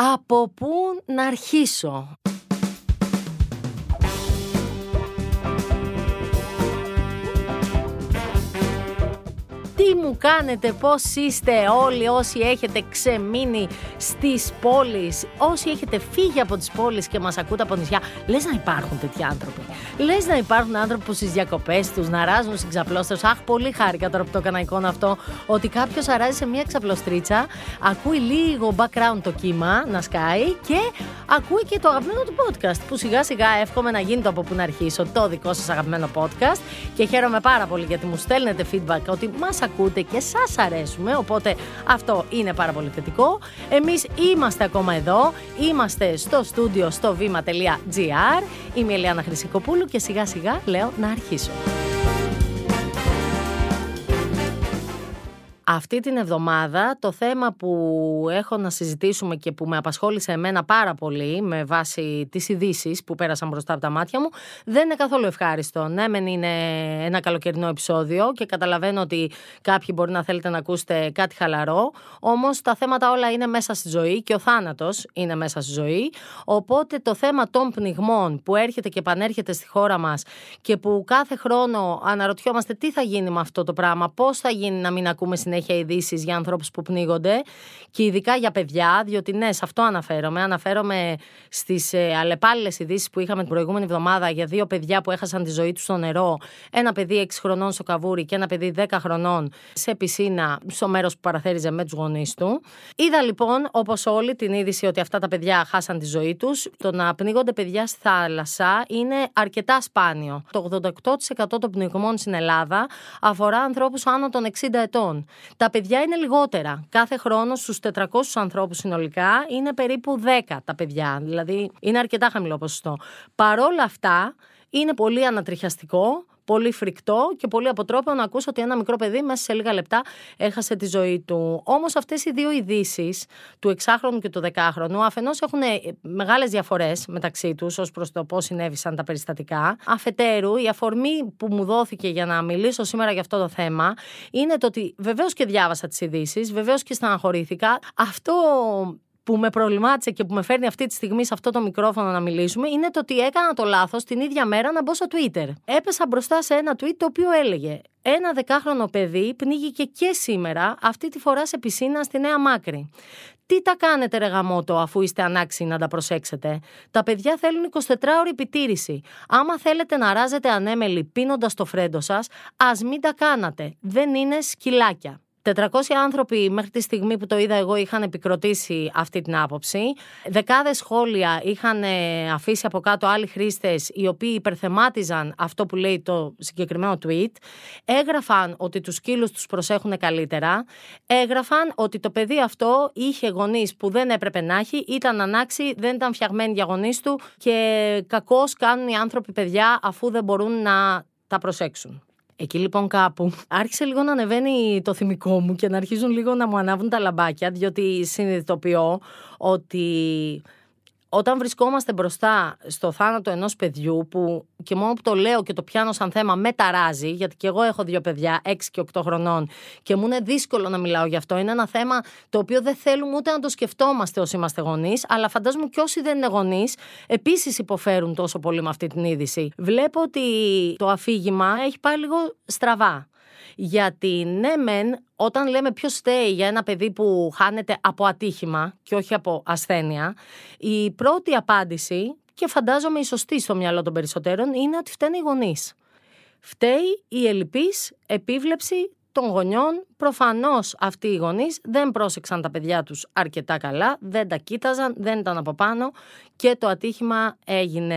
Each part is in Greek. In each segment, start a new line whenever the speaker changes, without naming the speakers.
Από πού να αρχίσω; Μου κάνετε, πώς είστε όλοι όσοι έχετε ξεμείνει στις πόλεις, όσοι έχετε φύγει από τις πόλεις και μας ακούτε από νησιά. Λες να υπάρχουν τέτοιοι άνθρωποι. Λες να υπάρχουν άνθρωποι που στις διακοπές τους να ράζουν στην ξαπλώστρα. Αχ, πολύ χάρηκα τώρα που το έκανα εικόνα αυτό, ότι κάποιος αράζει σε μια ξαπλωστρίτσα, ακούει λίγο background το κύμα να σκάει και ακούει και το αγαπημένο του podcast που σιγά σιγά εύχομαι να γίνει το από που να αρχίσω το δικό σας αγαπημένο podcast και χαίρομαι πάρα πολύ γιατί μου στέλνετε feedback ότι μας ακούτε και σας αρέσουμε, οπότε αυτό είναι πάρα πολύ θετικό. Εμείς είμαστε ακόμα εδώ, είμαστε στο στούντιο στο βήμα.gr, είμαι η Ελιάνα Χρυσικοπούλου και σιγά σιγά λέω να αρχίσω. Αυτή την εβδομάδα το θέμα που έχω να συζητήσουμε και που με απασχόλησε εμένα πάρα πολύ με βάση τις ειδήσεις που πέρασαν μπροστά από τα μάτια μου δεν είναι καθόλου ευχάριστο. Ναι, μεν είναι ένα καλοκαιρινό επεισόδιο και καταλαβαίνω ότι κάποιοι μπορεί να θέλετε να ακούσετε κάτι χαλαρό, όμως τα θέματα όλα είναι μέσα στη ζωή και ο θάνατος είναι μέσα στη ζωή, οπότε το θέμα των πνιγμών που έρχεται και επανέρχεται στη χώρα μας και που κάθε χρόνο αναρωτιόμαστε τι θα γίνει με αυτό το πράγμα, πώς θα γίνει να μην ακούμε συνέχεια συνέχεια ειδήσεις για ανθρώπους που πνίγονται και ειδικά για παιδιά, διότι ναι, σε αυτό αναφέρομαι. Αναφέρομαι στις ε, αλλεπάλληλες ειδήσεις που είχαμε την προηγούμενη εβδομάδα για δύο παιδιά που έχασαν τη ζωή τους στο νερό. Ένα παιδί 6 χρονών στο καβούρι και ένα παιδί 10 χρονών σε πισίνα, στο μέρος που παραθέριζε με τους γονείς του. Είδα λοιπόν, όπως όλοι, την είδηση ότι αυτά τα παιδιά χάσαν τη ζωή τους. Το να πνίγονται παιδιά στη θάλασσα είναι αρκετά σπάνιο. Το 88% των πνιγμών στην Ελλάδα αφορά ανθρώπους άνω των 60 ετών. Τα παιδιά είναι λιγότερα. Κάθε χρόνος στους 400 ανθρώπους συνολικά είναι περίπου 10 τα παιδιά. Δηλαδή είναι αρκετά χαμηλό ποσοστό. Παρόλα αυτά, είναι πολύ ανατριχιαστικό πολύ φρικτό και πολύ αποτρόπαιο να ακούσω ότι ένα μικρό παιδί μέσα σε λίγα λεπτά έχασε τη ζωή του. Όμως αυτές οι δύο ειδήσεις, του εξάχρονου και του δεκάχρονου, αφενός έχουν μεγάλες διαφορές μεταξύ τους ως προς το πώς συνέβησαν τα περιστατικά. Αφετέρου, η αφορμή που μου δόθηκε για να μιλήσω σήμερα για αυτό το θέμα είναι το ότι βεβαίως και διάβασα τις ειδήσεις, βεβαίως και στεναχωρήθηκα. Αυτό που με προβλημάτισε και που με φέρνει αυτή τη στιγμή σε αυτό το μικρόφωνο να μιλήσουμε είναι το ότι έκανα το λάθος την ίδια μέρα να μπω στο Twitter. Έπεσα μπροστά σε ένα tweet το οποίο έλεγε ένα δεκάχρονο παιδί πνίγηκε και σήμερα, αυτή τη φορά σε πισίνα στη Νέα Μάκρη. Τι τα κάνετε, ρε γαμότο, αφού είστε ανάξιοι να τα προσέξετε; Τα παιδιά θέλουν 24 ώρη επιτήρηση. Άμα θέλετε να ράζετε ανέμελοι πίνοντας το φρέντο σας, ας μην τα κάνατε. Δεν είναι σκυλάκια. 400 άνθρωποι μέχρι τη στιγμή που το είδα εγώ είχαν επικροτήσει αυτή την άποψη. Δεκάδες σχόλια είχαν ε, αφήσει από κάτω άλλοι χρήστες οι οποίοι υπερθεμάτιζαν αυτό που λέει το συγκεκριμένο tweet. Έγραφαν ότι τους σκύλους τους προσέχουν καλύτερα. Έγραφαν ότι το παιδί αυτό είχε γονείς που δεν έπρεπε να έχει, ήταν ανάξι, δεν ήταν φτιαγμένοι για γονείς του και κακώς κάνουν οι άνθρωποι παιδιά αφού δεν μπορούν να τα προσέξουν. Εκεί λοιπόν κάπου άρχισε λίγο να ανεβαίνει το θυμικό μου και να αρχίζουν λίγο να μου ανάβουν τα λαμπάκια, διότι συνειδητοποιώ ότι όταν βρισκόμαστε μπροστά στο θάνατο ενός παιδιού που και μόνο που το λέω και το πιάνω σαν θέμα με ταράζει, γιατί και εγώ έχω δύο παιδιά 6 και 8 χρονών και μου είναι δύσκολο να μιλάω γι' αυτό. Είναι ένα θέμα το οποίο δεν θέλουμε ούτε να το σκεφτόμαστε όσοι είμαστε γονείς, αλλά φαντάζομαι και όσοι δεν είναι γονείς επίσης υποφέρουν τόσο πολύ με αυτή την είδηση. Βλέπω ότι το αφήγημα έχει πάει λίγο στραβά. Γιατί ναι, μεν, όταν λέμε ποιος στέει για ένα παιδί που χάνεται από ατύχημα και όχι από ασθένεια, η πρώτη απάντηση, και φαντάζομαι η σωστή στο μυαλό των περισσότερων, είναι ότι φταίνε οι γονείς. Φταίει η ελλειπής επίβλεψη των γονιών Προφανώς αυτοί οι γονείς δεν πρόσεξαν τα παιδιά τους αρκετά καλά, δεν τα κοίταζαν, δεν ήταν από πάνω και το ατύχημα έγινε.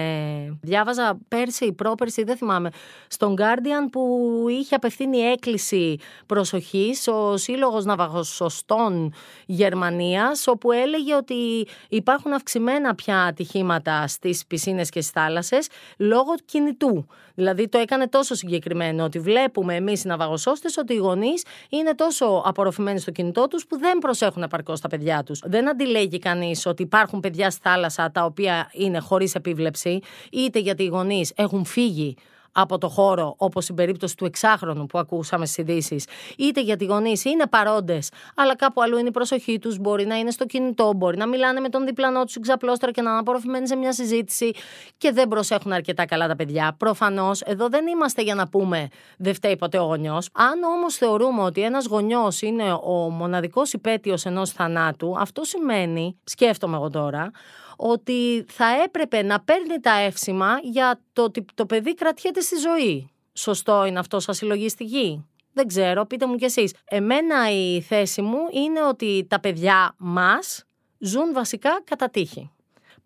Διάβαζα πέρσι ή πρόπερσι, δεν θυμάμαι, στον Guardian που είχε απευθύνει έκκληση προσοχής ο Σύλλογος Ναυαγοσωστών Γερμανίας, όπου έλεγε ότι υπάρχουν αυξημένα πια ατυχήματα στις πισίνες και στις θάλασσες λόγω κινητού. Δηλαδή το έκανε τόσο συγκεκριμένο ότι βλέπουμε εμείς οι ναυαγοσώστες ότι οι γονείς είναι είναι τόσο απορροφημένοι στο κινητό τους που δεν προσέχουν επαρκώς τα παιδιά τους. Δεν αντιλέγει κανείς ότι υπάρχουν παιδιά στη θάλασσα τα οποία είναι χωρίς επίβλεψη, είτε γιατί οι γονείς έχουν φύγει από το χώρο, όπως στην περίπτωση του εξάχρονου που ακούσαμε στις ειδήσεις, είτε γιατί οι γονείς είναι παρόντες, αλλά κάπου αλλού είναι η προσοχή τους, μπορεί να είναι στο κινητό, μπορεί να μιλάνε με τον διπλανό τους ξαπλώστρα και να είναι απορροφημένοι σε μια συζήτηση και δεν προσέχουν αρκετά καλά τα παιδιά. Προφανώς εδώ δεν είμαστε για να πούμε δεν φταίει ποτέ ο γονιός. Αν όμως θεωρούμε ότι ένας γονιός είναι ο μοναδικός υπέτειος ενός θανάτου, αυτό σημαίνει, σκέφτομαι εγώ τώρα, ότι θα έπρεπε να παίρνει τα εύσημα για το ότι το παιδί κρατιέται στη ζωή. Σωστό είναι αυτό σαν συλλογιστική. Δεν ξέρω, πείτε μου κι εσείς. Εμένα η θέση μου είναι ότι τα παιδιά μας ζουν βασικά κατά τύχη.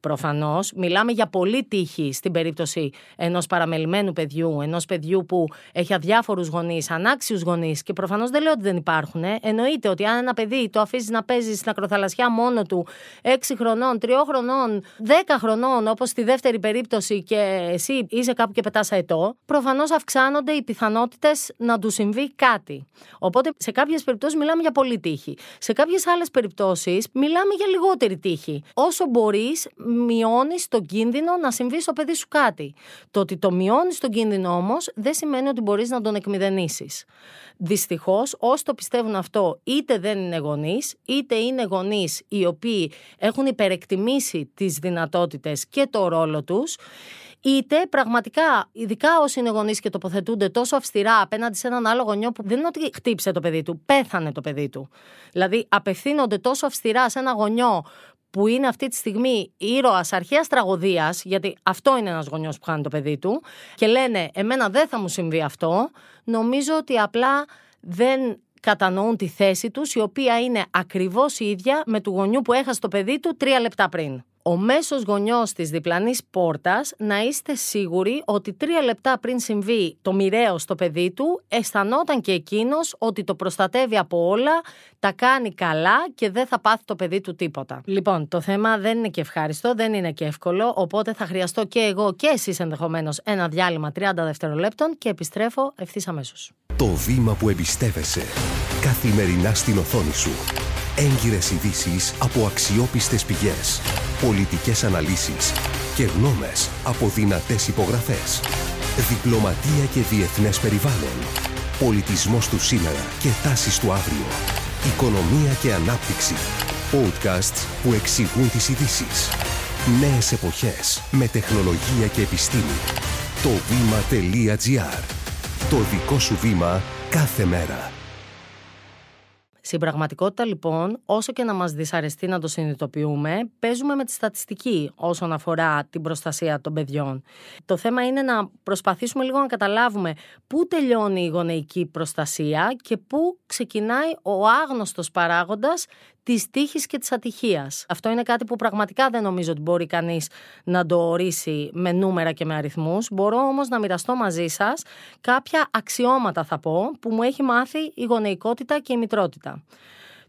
Προφανώς, μιλάμε για πολύ τύχη στην περίπτωση ενός παραμελημένου παιδιού, ενός παιδιού που έχει αδιάφορους γονείς, ανάξιους γονείς και προφανώς δεν λέω ότι δεν υπάρχουν. Ε. Εννοείται ότι αν ένα παιδί το αφήσεις να παίζει στην ακροθαλασσιά μόνο του 6 χρονών, 3 χρονών, 10 χρονών, όπως στη δεύτερη περίπτωση και εσύ είσαι κάπου και πετάς αετό, προφανώς αυξάνονται οι πιθανότητες να του συμβεί κάτι. Οπότε σε κάποιες περιπτώσεις μιλάμε για πολύ τύχη. Σε κάποιες άλλες περιπτώσεις μιλάμε για λιγότερη τύχη. Όσο μπορείς, μειώνεις τον κίνδυνο να συμβεί στο παιδί σου κάτι. Το ότι το μειώνεις τον κίνδυνο όμως δεν σημαίνει ότι μπορείς να τον εκμηδενήσεις. Δυστυχώς, όσοι το πιστεύουν αυτό, είτε δεν είναι γονείς, είτε είναι γονείς οι οποίοι έχουν υπερεκτιμήσει τις δυνατότητες και το ρόλο τους είτε πραγματικά, ειδικά όσοι είναι γονείς και τοποθετούνται τόσο αυστηρά απέναντι σε έναν άλλο γονιό που δεν είναι ότι χτύπησε το παιδί του, πέθανε το παιδί του. Δηλαδή, απευθύνονται τόσο αυστηρά σε ένα γονιό που είναι αυτή τη στιγμή ήρωας αρχαίας τραγωδίας, γιατί αυτό είναι ένας γονιός που χάνει το παιδί του, και λένε Εμένα δεν θα μου συμβεί αυτό, νομίζω ότι απλά δεν κατανοούν τη θέση τους, η οποία είναι ακριβώς η ίδια με του γονιού που έχασε το παιδί του τρία λεπτά πριν ο μέσος γονιός της διπλανής πόρτας να είστε σίγουροι ότι τρία λεπτά πριν συμβεί το μοιραίο στο παιδί του αισθανόταν και εκείνος ότι το προστατεύει από όλα, τα κάνει καλά και δεν θα πάθει το παιδί του τίποτα. Λοιπόν, το θέμα δεν είναι και ευχάριστο, δεν είναι και εύκολο, οπότε θα χρειαστώ και εγώ και εσείς ενδεχομένως ένα διάλειμμα 30 δευτερολέπτων και επιστρέφω ευθύς αμέσως.
Το βήμα που εμπιστεύεσαι καθημερινά στην οθόνη σου. Έγκυρες ειδήσεις από αξιόπιστες πηγές πολιτικές αναλύσεις και γνώμες από δυνατές υπογραφές. Διπλωματία και διεθνές περιβάλλον. Πολιτισμός του σήμερα και τάσεις του αύριο. Οικονομία και ανάπτυξη. Podcasts που εξηγούν τις ειδήσεις. Νέες εποχές με τεχνολογία και επιστήμη. Το βήμα.gr. Το δικό σου βήμα κάθε μέρα.
Στην πραγματικότητα, λοιπόν, όσο και να μας δυσαρεστεί να το συνειδητοποιούμε, παίζουμε με τη στατιστική όσον αφορά την προστασία των παιδιών. Το θέμα είναι να προσπαθήσουμε λίγο να καταλάβουμε πού τελειώνει η γονεϊκή προστασία και πού ξεκινάει ο άγνωστος παράγοντας της τύχης και της ατυχίας. Αυτό είναι κάτι που πραγματικά δεν νομίζω ότι μπορεί κανείς να το ορίσει με νούμερα και με αριθμούς. Μπορώ όμως να μοιραστώ μαζί σας κάποια αξιώματα, θα πω, που μου έχει μάθει η γονεϊκότητα και η μητρότητα.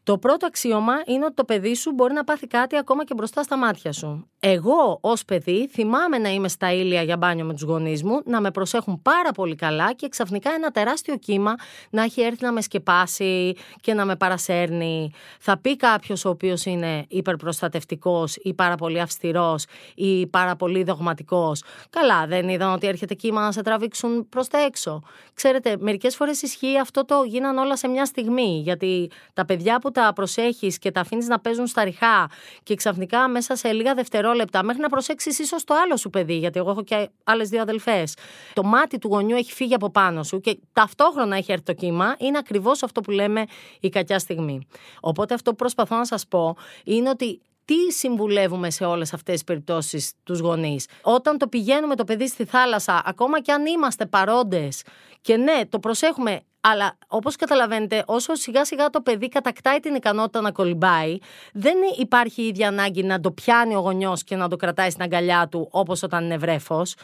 Το πρώτο αξίωμα είναι ότι το παιδί σου μπορεί να πάθει κάτι ακόμα και μπροστά στα μάτια σου. Εγώ, ως παιδί, θυμάμαι να είμαι στα ήλια για μπάνιο με τους γονείς μου, να με προσέχουν πάρα πολύ καλά και ξαφνικά ένα τεράστιο κύμα να έχει έρθει να με σκεπάσει και να με παρασέρνει. Θα πει κάποιος ο οποίος είναι υπερπροστατευτικός ή πάρα πολύ αυστηρός ή πάρα πολύ δογματικός. Καλά, δεν είδαν ότι έρχεται κύμα να σε τραβήξουν προς τα έξω. Ξέρετε, μερικές φορές ισχύει αυτό το γίναν όλα σε μια στιγμή. Γιατί τα παιδιά που τα προσέχεις και τα αφήνεις να παίζουν στα ριχά και ξαφνικά μέσα σε λίγα δευτερόλεπτα, μέχρι να προσέξεις ίσως το άλλο σου παιδί, γιατί εγώ έχω και άλλες δύο αδελφές. Το μάτι του γονιού έχει φύγει από πάνω σου και ταυτόχρονα έχει έρθει το κύμα, είναι ακριβώς αυτό που λέμε η κακιά στιγμή. Οπότε αυτό που προσπαθώ να σας πω είναι ότι τι συμβουλεύουμε σε όλες αυτές τις περιπτώσεις τους γονείς; Όταν το πηγαίνουμε το παιδί στη θάλασσα, ακόμα και αν είμαστε παρόντες και ναι, το προσέχουμε αλλά όπως καταλαβαίνετε, όσο σιγά σιγά το παιδί κατακτάει την ικανότητα να κολυμπάει, δεν υπάρχει η ίδια ανάγκη να το πιάνει ο γονιός και να το κρατάει στην αγκαλιά του όπως όταν είναι βρέφος.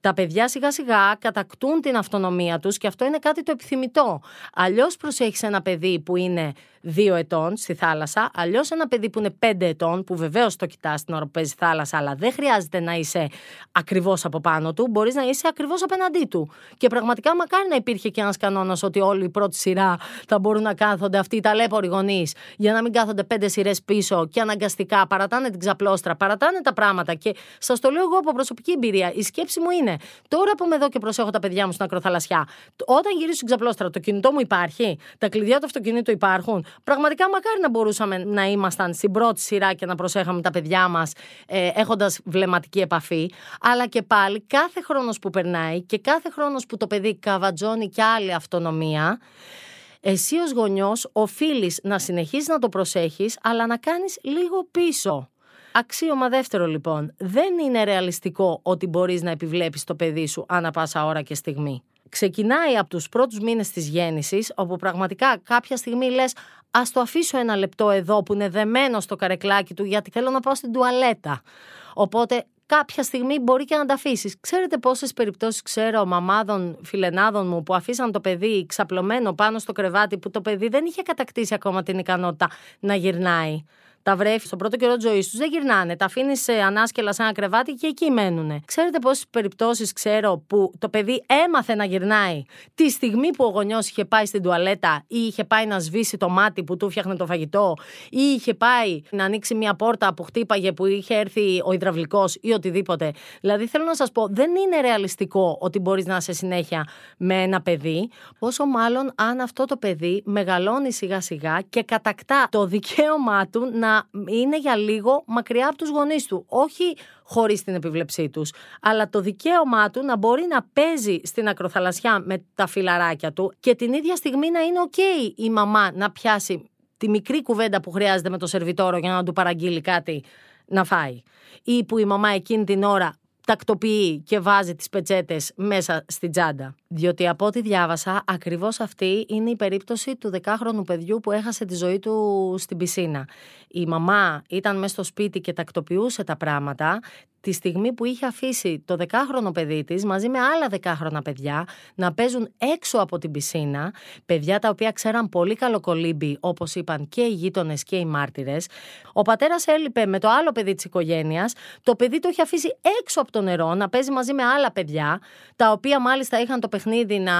Τα παιδιά σιγά σιγά κατακτούν την αυτονομία τους και αυτό είναι κάτι το επιθυμητό. Αλλιώς προσέχεις ένα παιδί που είναι δύο ετών στη θάλασσα. Αλλιώς ένα παιδί που είναι πέντε ετών, που βεβαίως το κοιτάς την ώρα που παίζει θάλασσα, αλλά δεν χρειάζεται να είσαι ακριβώς από πάνω του, μπορείς να είσαι ακριβώς απέναντί του. Και πραγματικά μακάρι να υπήρχε και ένας κανόνας ότι όλη η πρώτη σειρά θα μπορούν να κάθονται αυτοί οι ταλέποροι γονείς για να μην κάθονται πέντε σειρές πίσω και αναγκαστικά παρατάνε την ξαπλώστρα, παρατάνε τα πράγματα. Και σας το λέω εγώ από προσωπική εμπειρία. Η σκέψη μου είναι τώρα που είμαι εδώ και προσέχω τα παιδιά μου στην ακροθαλασσιά, όταν γυρίσω στην ξαπλώστρα, το κινητό μου υπάρχει, τα κλειδιά του αυτοκινήτου υπάρχουν. Πραγματικά μακάρι να μπορούσαμε να ήμασταν στην πρώτη σειρά και να προσέχαμε τα παιδιά μας ε, έχοντας βλεμματική επαφή. Αλλά και πάλι κάθε χρόνος που περνάει και κάθε χρόνος που το παιδί καβατζώνει και άλλη αυτονομία, εσύ ως γονιός οφείλεις να συνεχίσεις να το προσέχεις, αλλά να κάνεις λίγο πίσω. Αξίωμα δεύτερο λοιπόν, δεν είναι ρεαλιστικό ότι μπορείς να επιβλέπεις το παιδί σου ανά πάσα ώρα και στιγμή. Ξεκινάει από τους πρώτους μήνες της γέννησης, όπου πραγματικά κάποια στιγμή λες ας το αφήσω ένα λεπτό εδώ που είναι δεμένο στο καρεκλάκι του γιατί θέλω να πάω στην τουαλέτα. Οπότε κάποια στιγμή μπορεί και να τα αφήσεις. Ξέρετε πόσες περιπτώσεις ξέρω μαμάδων, φιλενάδων μου που αφήσαν το παιδί ξαπλωμένο πάνω στο κρεβάτι που το παιδί δεν είχε κατακτήσει ακόμα την ικανότητα να γυρνάει; Τα βρέφη στον πρώτο καιρό τη ζωής τους δεν γυρνάνε. Τα αφήνεις ανάσκελα σε ένα κρεβάτι και εκεί μένουν. Ξέρετε πόσες περιπτώσεις ξέρω που το παιδί έμαθε να γυρνάει τη στιγμή που ο γονιός είχε πάει στην τουαλέτα ή είχε πάει να σβήσει το μάτι που του φτιάχνε το φαγητό ή είχε πάει να ανοίξει μια πόρτα που χτύπαγε που είχε έρθει ο υδραυλικός ή οτιδήποτε. Δηλαδή θέλω να σας πω, δεν είναι ρεαλιστικό ότι μπορείς να είσαι συνέχεια με ένα παιδί, πόσο μάλλον αν αυτό το παιδί μεγαλώνει σιγά σιγά και κατακτά το δικαίωμά του να είναι για λίγο μακριά από τους γονείς του. Όχι χωρίς την επιβλεψή τους, αλλά το δικαίωμά του να μπορεί να παίζει στην ακροθαλασσιά με τα φιλαράκια του και την ίδια στιγμή να είναι ok η μαμά να πιάσει τη μικρή κουβέντα που χρειάζεται με το σερβιτόρο για να του παραγγείλει κάτι να φάει. Ή που η μαμά εκείνη την ώρα τακτοποιεί και βάζει τις πετσέτες μέσα στην τσάντα. Διότι από ό,τι διάβασα, ακριβώς αυτή είναι η περίπτωση του δεκάχρονου παιδιού που έχασε τη ζωή του στην πισίνα. Η μαμά ήταν μέσα στο σπίτι και τακτοποιούσε τα πράγματα τη στιγμή που είχε αφήσει το δεκάχρονο παιδί της μαζί με άλλα δεκάχρονα παιδιά να παίζουν έξω από την πισίνα, παιδιά τα οποία ξέραν πολύ καλό κολύμπι όπως είπαν και οι γείτονες και οι μάρτυρες. Ο πατέρας έλειπε με το άλλο παιδί της οικογένειας, το παιδί το είχε αφήσει έξω από το νερό να παίζει μαζί με άλλα παιδιά, τα οποία μάλιστα είχαν το παιχνίδι να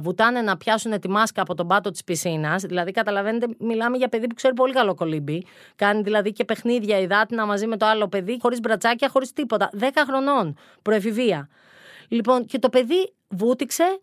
βουτάνε να πιάσουν τη μάσκα από τον πάτο της πισίνας, δηλαδή καταλαβαίνετε μιλάμε για παιδί που ξέρει πολύ καλό κολύμπι, κάνει δηλαδή και παιχνίδια υδάτινα μαζί με το άλλο παιδί, χωρίς μπρατσάκια, χωρίς τίποτα τίποτα. 10 χρονών προεφηβεία. Λοιπόν, και το παιδί βούτυξε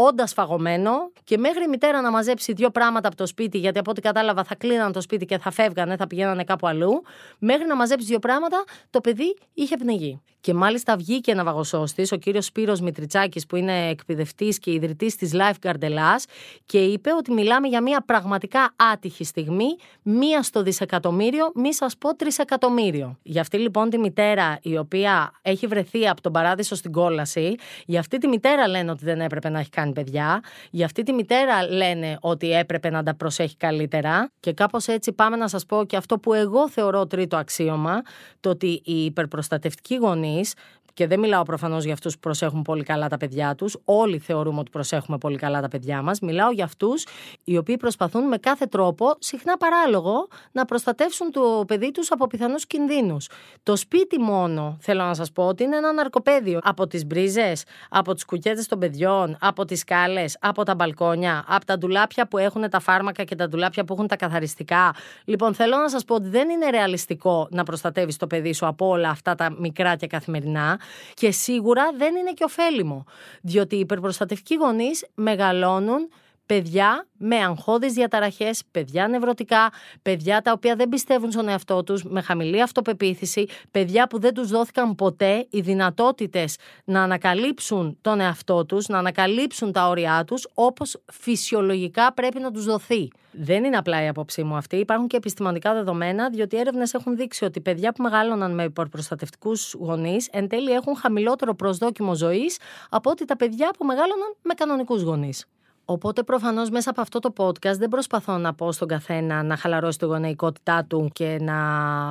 όντας φαγωμένο και μέχρι η μητέρα να μαζέψει δύο πράγματα από το σπίτι, γιατί από ό,τι κατάλαβα θα κλείναν το σπίτι και θα φεύγανε, θα πηγαίνανε κάπου αλλού. Μέχρι να μαζέψει δύο πράγματα, το παιδί είχε πνιγεί. Και μάλιστα βγήκε ένα βαγοσώστη, ο κύριος Σπύρος Μητριτσάκης, που είναι εκπαιδευτής και ιδρυτής της Lifeguard Ελλάς και είπε ότι μιλάμε για μια πραγματικά άτυχη στιγμή, μία στο δισεκατομμύριο, μη σας πω τρισεκατομμύριο. Για αυτή λοιπόν τη μητέρα, η οποία έχει βρεθεί από τον παράδεισο στην κόλαση, για αυτή τη μητέρα λένε ότι δεν έπρεπε να έχει κάνει παιδιά. Για αυτή τη μητέρα λένε ότι έπρεπε να τα προσέχει καλύτερα. Και κάπως έτσι πάμε να σας πω και αυτό που εγώ θεωρώ τρίτο αξίωμα, το ότι οι υπερπροστατευτικοί γονείς και δεν μιλάω προφανώς για αυτούς που προσέχουν πολύ καλά τα παιδιά τους. Όλοι θεωρούμε ότι προσέχουμε πολύ καλά τα παιδιά μας. Μιλάω για αυτούς οι οποίοι προσπαθούν με κάθε τρόπο, συχνά παράλογο, να προστατεύσουν το παιδί τους από πιθανούς κινδύνους. Το σπίτι μόνο, θέλω να σας πω, ότι είναι ένα ναρκοπαίδιο. Από τις μπρίζες, από τις κουκέτες των παιδιών, από τις σκάλες, από τα μπαλκόνια, από τα ντουλάπια που έχουν τα φάρμακα και τα ντουλάπια που έχουν τα καθαριστικά. Λοιπόν, θέλω να σας πω ότι δεν είναι ρεαλιστικό να προστατεύεις το παιδί σου από όλα αυτά τα μικρά και καθημερινά και σίγουρα δεν είναι και ωφέλιμο. Διότι οι υπερπροστατευτικοί γονείς μεγαλώνουν παιδιά με αγχώδεις διαταραχές, παιδιά νευρωτικά, παιδιά τα οποία δεν πιστεύουν στον εαυτό τους, με χαμηλή αυτοπεποίθηση, παιδιά που δεν τους δόθηκαν ποτέ οι δυνατότητες να ανακαλύψουν τον εαυτό τους, να ανακαλύψουν τα όρια τους, όπως φυσιολογικά πρέπει να τους δοθεί. Δεν είναι απλά η απόψή μου αυτή. Υπάρχουν και επιστημονικά δεδομένα, διότι έρευνες έχουν δείξει ότι παιδιά που μεγαλώναν με υπορπροστατευτικούς γονείς εν τέλει έχουν χαμηλότερο προσδόκιμο ζωής από ότι τα παιδιά που μεγάλωναν με κανονικούς γονείς. Οπότε προφανώς μέσα από αυτό το podcast δεν προσπαθώ να πω στον καθένα να χαλαρώσει τη γονεϊκότητά του και να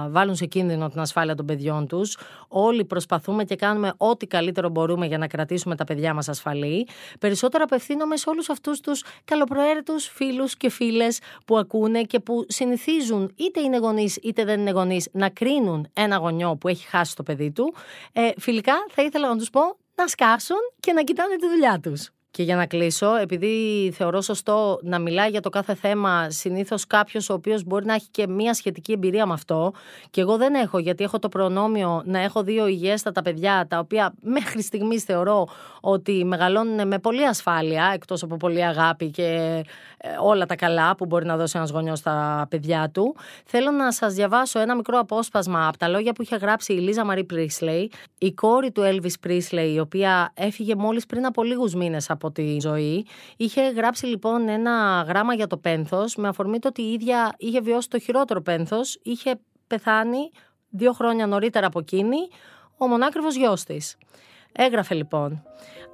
βάλουν σε κίνδυνο την ασφάλεια των παιδιών τους. Όλοι προσπαθούμε και κάνουμε ό,τι καλύτερο μπορούμε για να κρατήσουμε τα παιδιά μας ασφαλή. Περισσότερο απευθύνομαι σε όλους αυτούς τους καλοπροαίρετους φίλους και φίλες που ακούνε και που συνηθίζουν, είτε είναι γονείς είτε δεν είναι γονείς, να κρίνουν ένα γονιό που έχει χάσει το παιδί του. Ε, φιλικά θα ήθελα να τους πω να σκάσουν και να κοιτάνε τη δουλειά τους. Και για να κλείσω, επειδή θεωρώ σωστό να μιλάει για το κάθε θέμα συνήθως κάποιος ο οποίος μπορεί να έχει και μία σχετική εμπειρία με αυτό, και εγώ δεν έχω, γιατί έχω το προνόμιο να έχω δύο υγιέστατα παιδιά, τα οποία μέχρι στιγμής θεωρώ ότι μεγαλώνουν με πολλή ασφάλεια, εκτός από πολλή αγάπη και ε, όλα τα καλά που μπορεί να δώσει ένας γονιός στα παιδιά του. Θέλω να σας διαβάσω ένα μικρό απόσπασμα από τα λόγια που είχε γράψει η Λίζα Μαρή Πρίσλεϊ, η κόρη του Elvis Presley, η οποία έφυγε μόλις πριν από λίγους μήνες από από τη ζωή. Είχε γράψει λοιπόν ένα γράμμα για το πένθος με αφορμή το ότι η ίδια είχε βιώσει το χειρότερο πένθος. Είχε πεθάνει δύο χρόνια νωρίτερα από εκείνη ο μονάκριβος γιος της. Έγραφε λοιπόν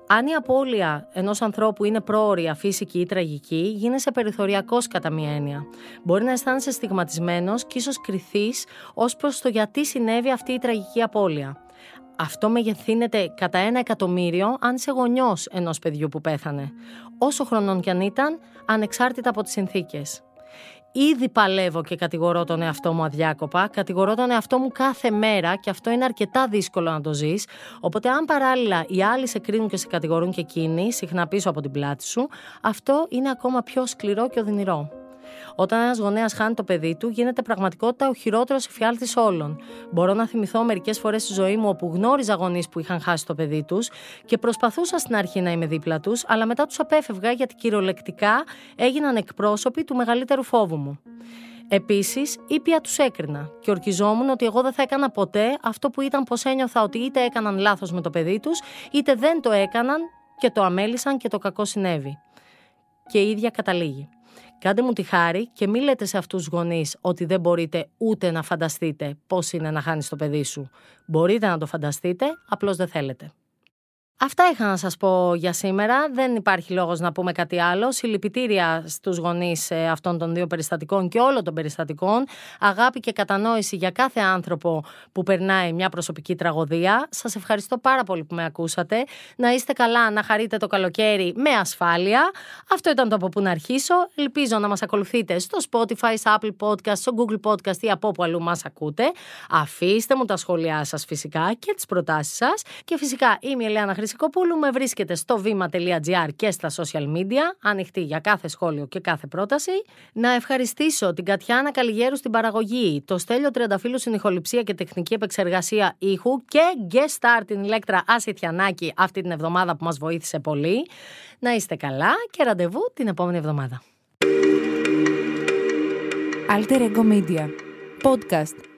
αν η απώλεια ενός ανθρώπου είναι πρόωρια, φύσικη ή τραγική, γίνεσαι περιθωριακός κατά μία έννοια. Μπορεί να αισθάνεσαι στιγματισμένος και ίσως κρυθεί ως προς το γιατί συνέβη αυτή η τραγική απώλεια. Αυτό μεγεθύνεται κατά ένα εκατομμύριο αν είσαι γονιός ενός παιδιού που πέθανε. Όσο χρονών κι αν ήταν, ανεξάρτητα από τις συνθήκες. Ήδη παλεύω και κατηγορώ τον εαυτό μου αδιάκοπα, κατηγορώ τον εαυτό μου κάθε μέρα και αυτό είναι αρκετά δύσκολο να το ζεις. Οπότε, αν παράλληλα οι άλλοι σε κρίνουν και σε κατηγορούν και εκείνοι, συχνά πίσω από την πλάτη σου, αυτό είναι ακόμα πιο σκληρό και οδυνηρό. Όταν ένας γονέας χάνει το παιδί του, γίνεται πραγματικότητα ο χειρότερος εφιάλτης όλων. Μπορώ να θυμηθώ μερικές φορές στη ζωή μου όπου γνώριζα γονείς που είχαν χάσει το παιδί τους και προσπαθούσα στην αρχή να είμαι δίπλα τους, αλλά μετά τους απέφευγα γιατί κυριολεκτικά έγιναν εκπρόσωποι του μεγαλύτερου φόβου μου. Επίσης, ήπια τους έκρινα και ορκιζόμουν ότι εγώ δεν θα έκανα ποτέ αυτό που ήταν πως ένιωθα ότι είτε έκαναν λάθος με το παιδί τους, είτε δεν το έκαναν και το αμέλησαν και το κακό συνέβη. Και η ίδια καταλήγει. Κάντε μου τη χάρη και μην λέτε σε αυτούς τους γονείς ότι δεν μπορείτε ούτε να φανταστείτε πώς είναι να χάνεις το παιδί σου. Μπορείτε να το φανταστείτε, απλώς δεν θέλετε. Αυτά είχα να σας πω για σήμερα. Δεν υπάρχει λόγος να πούμε κάτι άλλο. Συλληπιτήρια στους γονείς ε, αυτών των δύο περιστατικών και όλων των περιστατικών. Αγάπη και κατανόηση για κάθε άνθρωπο που περνάει μια προσωπική τραγωδία. Σας ευχαριστώ πάρα πολύ που με ακούσατε. Να είστε καλά, να χαρείτε το καλοκαίρι με ασφάλεια. Αυτό ήταν το από που να αρχίσω. Ελπίζω να μας ακολουθείτε στο Spotify, στο Apple Podcast, στο Google Podcast ή από όπου αλλού μας ακούτε. Αφήστε μου τα σχόλιά σας φυσικά και τις προτάσεις σας. Και φυσικά είμαι η Ελένα Χρυσικοπούλου. Με βρίσκεται στο βήμα.gr και στα social media, ανοιχτή για κάθε σχόλιο και κάθε πρόταση. Να ευχαριστήσω την Κατιάνα Καλιγέρου στην παραγωγή, το Στέλιο Τριανταφύλου στην ηχοληψία και τεχνική επεξεργασία ήχου και guest star την Ηλέκτρα Ασιτιανάκη αυτή την εβδομάδα που μας βοήθησε πολύ. Να είστε καλά και ραντεβού την επόμενη εβδομάδα.
Alter Ego Media. Podcast